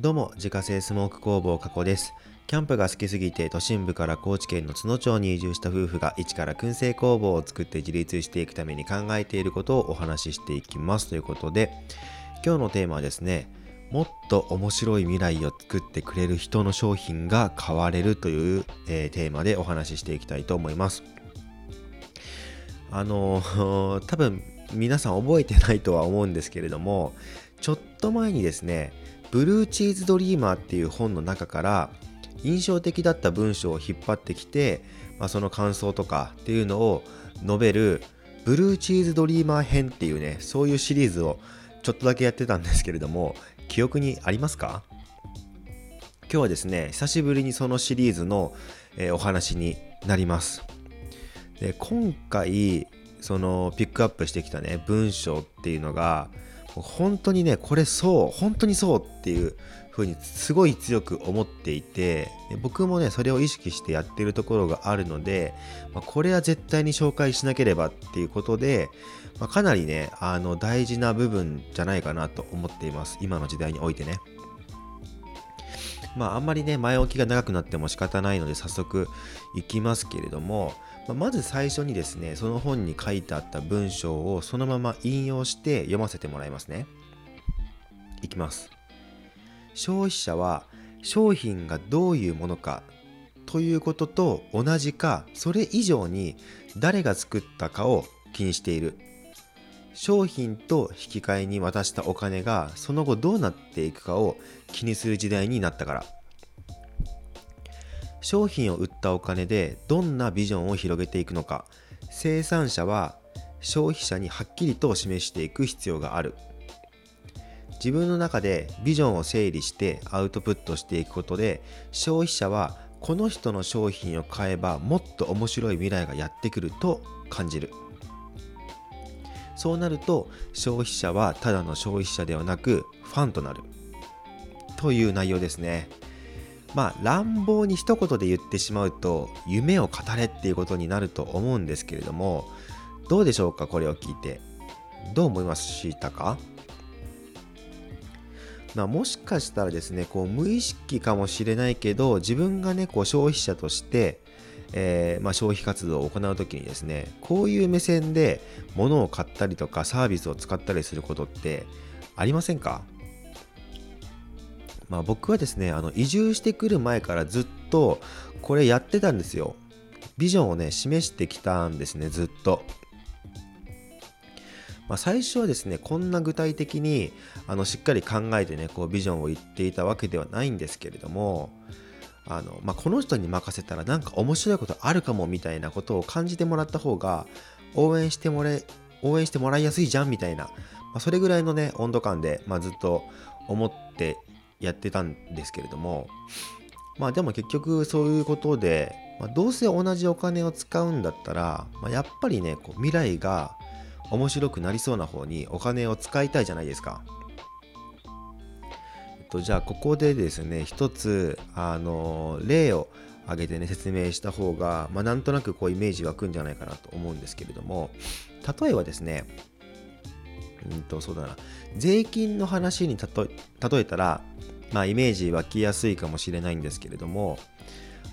どうも、自家製スモーク工房加古です。キャンプが好きすぎて都心部から高知県の津野町に移住した夫婦が一から燻製工房を作って自立していくために考えていることをお話ししていきますということで、今日のテーマはですね、もっと面白い未来を作ってくれる人の商品が買われるという、えー、テーマでお話ししていきたいと思います。あのー、多分皆さん覚えてないとは思うんですけれども、ちょっと前にですね、ブルーチーズドリーマーっていう本の中から印象的だった文章を引っ張ってきて、まあ、その感想とかっていうのを述べるブルーチーズドリーマー編っていうねそういうシリーズをちょっとだけやってたんですけれども記憶にありますか？今日はですね久しぶりにそのシリーズの、えー、お話になります。で今回そのピックアップしてきたね文章っていうのが本当にねこれそう本当にそうっていう風にすごい強く思っていて僕もねそれを意識してやってるところがあるので、これは絶対に紹介しなければっていうことで、かなりねあの大事な部分じゃないかなと思っています。今の時代においてね。まああんまりね前置きが長くなっても仕方ないので早速いきますけれどもままず最初にですねその本に書いてあった文章をそのまま引用して読ませてもらいますね。いきます。消費者は商品がどういうものかということと同じかそれ以上に誰が作ったかを気にしている。商品と引き換えに渡したお金がその後どうなっていくかを気にする時代になったから。商品を売ったお金でどんなビジョンを広げていくのか。生産者は消費者にはっきりと示していく必要がある。自分の中でビジョンを整理してアウトプットしていくことで消費者はこの人の商品を買えばもっと面白い未来がやってくると感じる。そうなると消費者はただの消費者ではなくファンとなる。という内容ですね。まあ乱暴に一言で言ってしまうと夢を語れっていうことになると思うんですけれどもどうでしょうかこれを聞いて。どう思いましたか？まあ、もしかしたらですねこう無意識かもしれないけど自分がねこう消費者として、えー、まあ、消費活動を行う時にですねこういう目線で物を買ったりとかサービスを使ったりすることってありませんか？まあ、僕はですねあの移住してくる前からずっとこれやってたんですよ。ビジョンをね示してきたんですねずっと。まあ、最初はですねこんな具体的にあのしっかり考えてねこうビジョンを言っていたわけではないんですけれどもあの、まあ、この人に任せたらなんか面白いことあるかもみたいなことを感じてもらった方が応援してもらえ応援してもらいやすいじゃんみたいな、まあ、それぐらいのね温度感で、まあ、ずっと思ってやってたんですけれどもまあでも結局そういうことで、まあ、どうせ同じお金を使うんだったら、まあ、やっぱりねこう未来が面白くなりそうな方にお金を使いたいじゃないですか。えっと、じゃあここでですね一つあの例を挙げてね説明した方が、まあ、なんとなくこうイメージ湧くんじゃないかなと思うんですけれども例えばですねうんとそうだな税金の話に例えたら、まあ、イメージ湧きやすいかもしれないんですけれども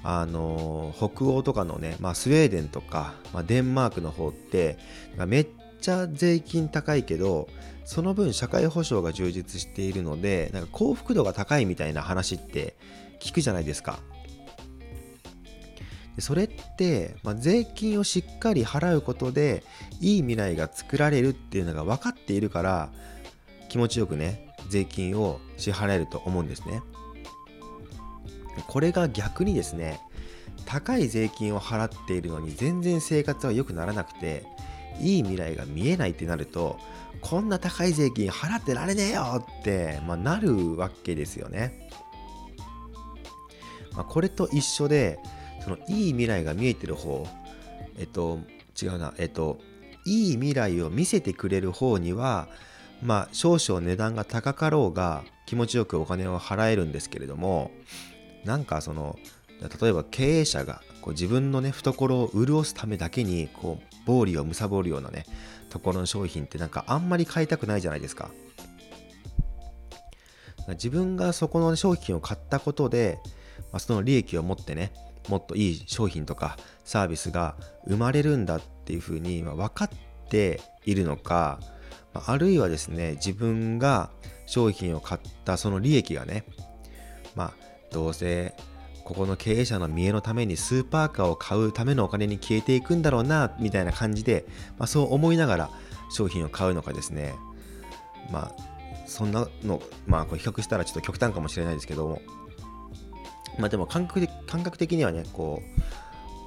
あの北欧とかのね、まあ、スウェーデンとか、まあ、デンマークの方ってめっちゃ税金高いけどその分社会保障が充実しているのでなんか幸福度が高いみたいな話って聞くじゃないですか。それって、まあ、税金をしっかり払うことでいい未来が作られるっていうのが分かっているから気持ちよくね税金を支払えると思うんですね。これが逆にですね高い税金を払っているのに全然生活は良くならなくていい未来が見えないってなるとこんな高い税金払ってられねえよって、まあ、なるわけですよね。まあ、これと一緒でそのいい未来が見えてる方えっと違うな。えっといい未来を見せてくれる方にはまあ少々値段が高かろうが気持ちよくお金を払えるんですけれどもなんかその例えば経営者がこう自分のね懐を潤すためだけにこう暴利を貪るようなねところの商品ってなんかあんまり買いたくないじゃないですか。自分がそこの商品を買ったことで、まあ、その利益を持ってねもっといい商品とかサービスが生まれるんだっていうふうに分かっているのかあるいはですね自分が商品を買ったその利益がねまあどうせここの経営者の見栄のためにスーパーカーを買うためのお金に消えていくんだろうなみたいな感じで、まあ、そう思いながら商品を買うのかですね。まあそんなのまあこれ比較したらちょっと極端かもしれないですけどもまあでも感覚的感覚的にはねこ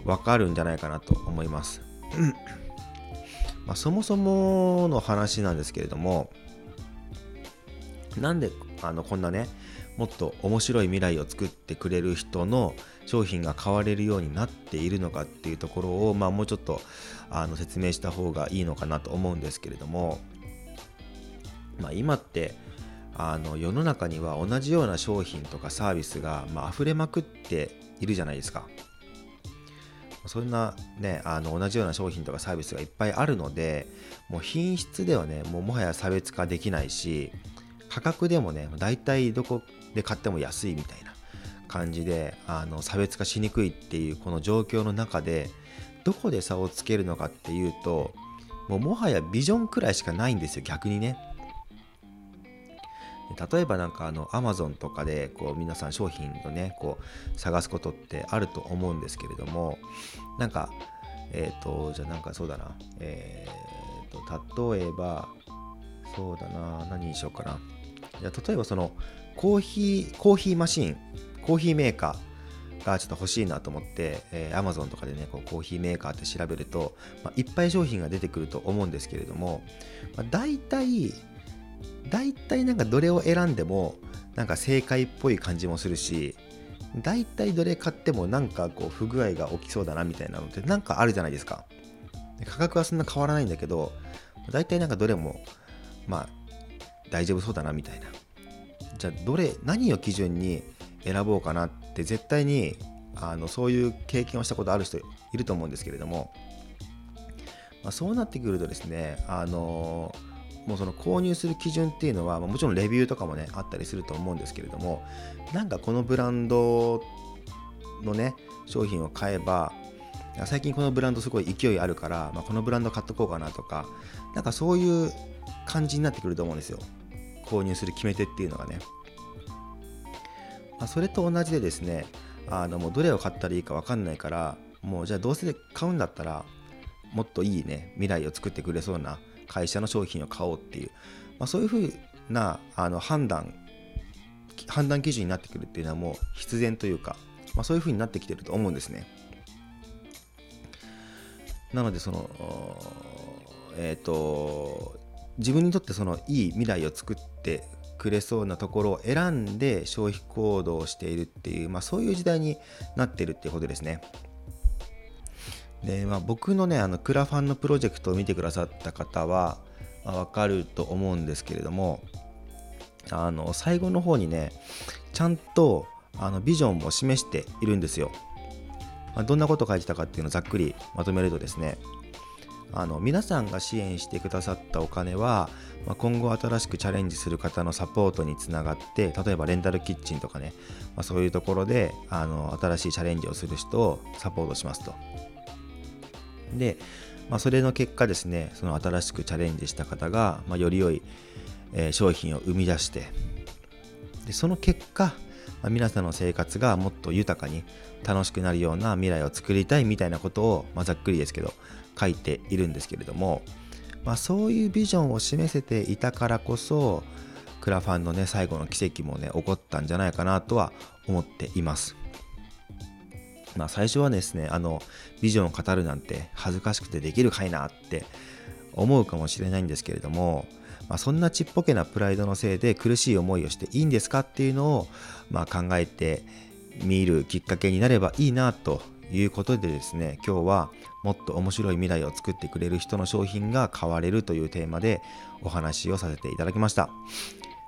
う分かるんじゃないかなと思います。まあ、そもそもの話なんですけれどもなんであのこんなねもっと面白い未来を作ってくれる人の商品が買われるようになっているのかっていうところを、まあ、もうちょっとあの説明した方がいいのかなと思うんですけれども、まあ、今ってあの世の中には同じような商品とかサービスが、まあ溢れまくっているじゃないですか。そんなねあの同じような商品とかサービスがいっぱいあるのでもう品質ではねもうもはや差別化できないし価格でもね大体どこで買っても安いみたいな感じであの差別化しにくいっていうこの状況の中でどこで差をつけるのかっていうともうもはやビジョンくらいしかないんですよ逆にね例えばなんかあの Amazon とかでこう皆さん商品をねこう探すことってあると思うんですけれどもなんかえっ、ー、とじゃあなんかそうだなえっ、ー、と例えばそうだな何にしようかな。じゃ例えばそのコーヒーコーヒーマシンコーヒーメーカーがちょっと欲しいなと思って、えー、Amazon とかでねこうコーヒーメーカーって調べると、まあ、いっぱい商品が出てくると思うんですけれども、まあ、大体大体なんかどれを選んでもなんか正解っぽい感じもするし大体どれ買ってもなんかこう不具合が起きそうだなみたいなのってなんかあるじゃないですか。価格はそんな変わらないんだけど大体なんかどれもまあ大丈夫そうだなみたいな。じゃあどれ何を基準に選ぼうかなって絶対にあのそういう経験をしたことある人いると思うんですけれども、まあ、そうなってくるとですねあのーもうその購入する基準っていうのは、もちろんレビューとかもねあったりすると思うんですけれどもなんかこのブランドのね商品を買えば最近このブランドすごい勢いあるから、まあ、このブランド買っとこうかなとかなんかそういう感じになってくると思うんですよ。購入する決め手っていうのがね、まあ、それと同じでですねあのもうどれを買ったらいいか分かんないからもうじゃあどうせ買うんだったらもっといいね未来を作ってくれそうな会社の商品を買おうっていう、まあ、そういうふうなあの判断判断基準になってくるっていうのはもう必然というか、まあ、そういうふうになってきてると思うんですね。なのでそのえっ、ー、と自分にとってそのいい未来を作ってくれそうなところを選んで消費行動をしているっていう、まあ、そういう時代になってるっていうことですね。で、まあ、僕のねあのクラファンのプロジェクトを見てくださった方は、まあ、分かると思うんですけれどもあの最後の方にねちゃんとあのビジョンも示しているんですよ、まあ、どんなことを書いてたかっていうのをざっくりまとめるとですねあの皆さんが支援してくださったお金は、まあ、今後新しくチャレンジする方のサポートにつながって例えばレンタルキッチンとかね、まあ、そういうところであの新しいチャレンジをする人をサポートしますと。で、まあ、それの結果ですねその新しくチャレンジした方が、まあ、より良い、え、商品を生み出してでその結果、まあ、皆さんの生活がもっと豊かに楽しくなるような未来を作りたいみたいなことを、まあ、ざっくりですけど書いているんですけれども、まあ、そういうビジョンを示せていたからこそクラファンのね最後の奇跡もね起こったんじゃないかなとは思っています。ま、最初はですねあのビジョンを語るなんて恥ずかしくてできるかいなって思うかもしれないんですけれども、まあ、そんなちっぽけなプライドのせいで苦しい思いをしていいんですかっていうのを、まあ、考えてみるきっかけになればいいなということでですね今日はもっと面白い未来を作ってくれる人の商品が買われるというテーマでお話をさせていただきました。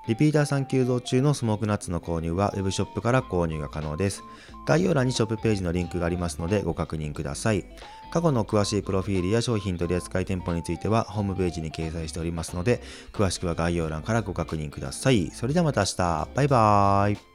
リピーターさん急増中のスモークナッツの購入は Web ショップから購入が可能です。概要欄にショップページのリンクがありますのでご確認ください。過去の詳しいプロフィールや商品取扱店舗についてはホームページに掲載しておりますので、詳しくは概要欄からご確認ください。それではまた明日。バイバーイ。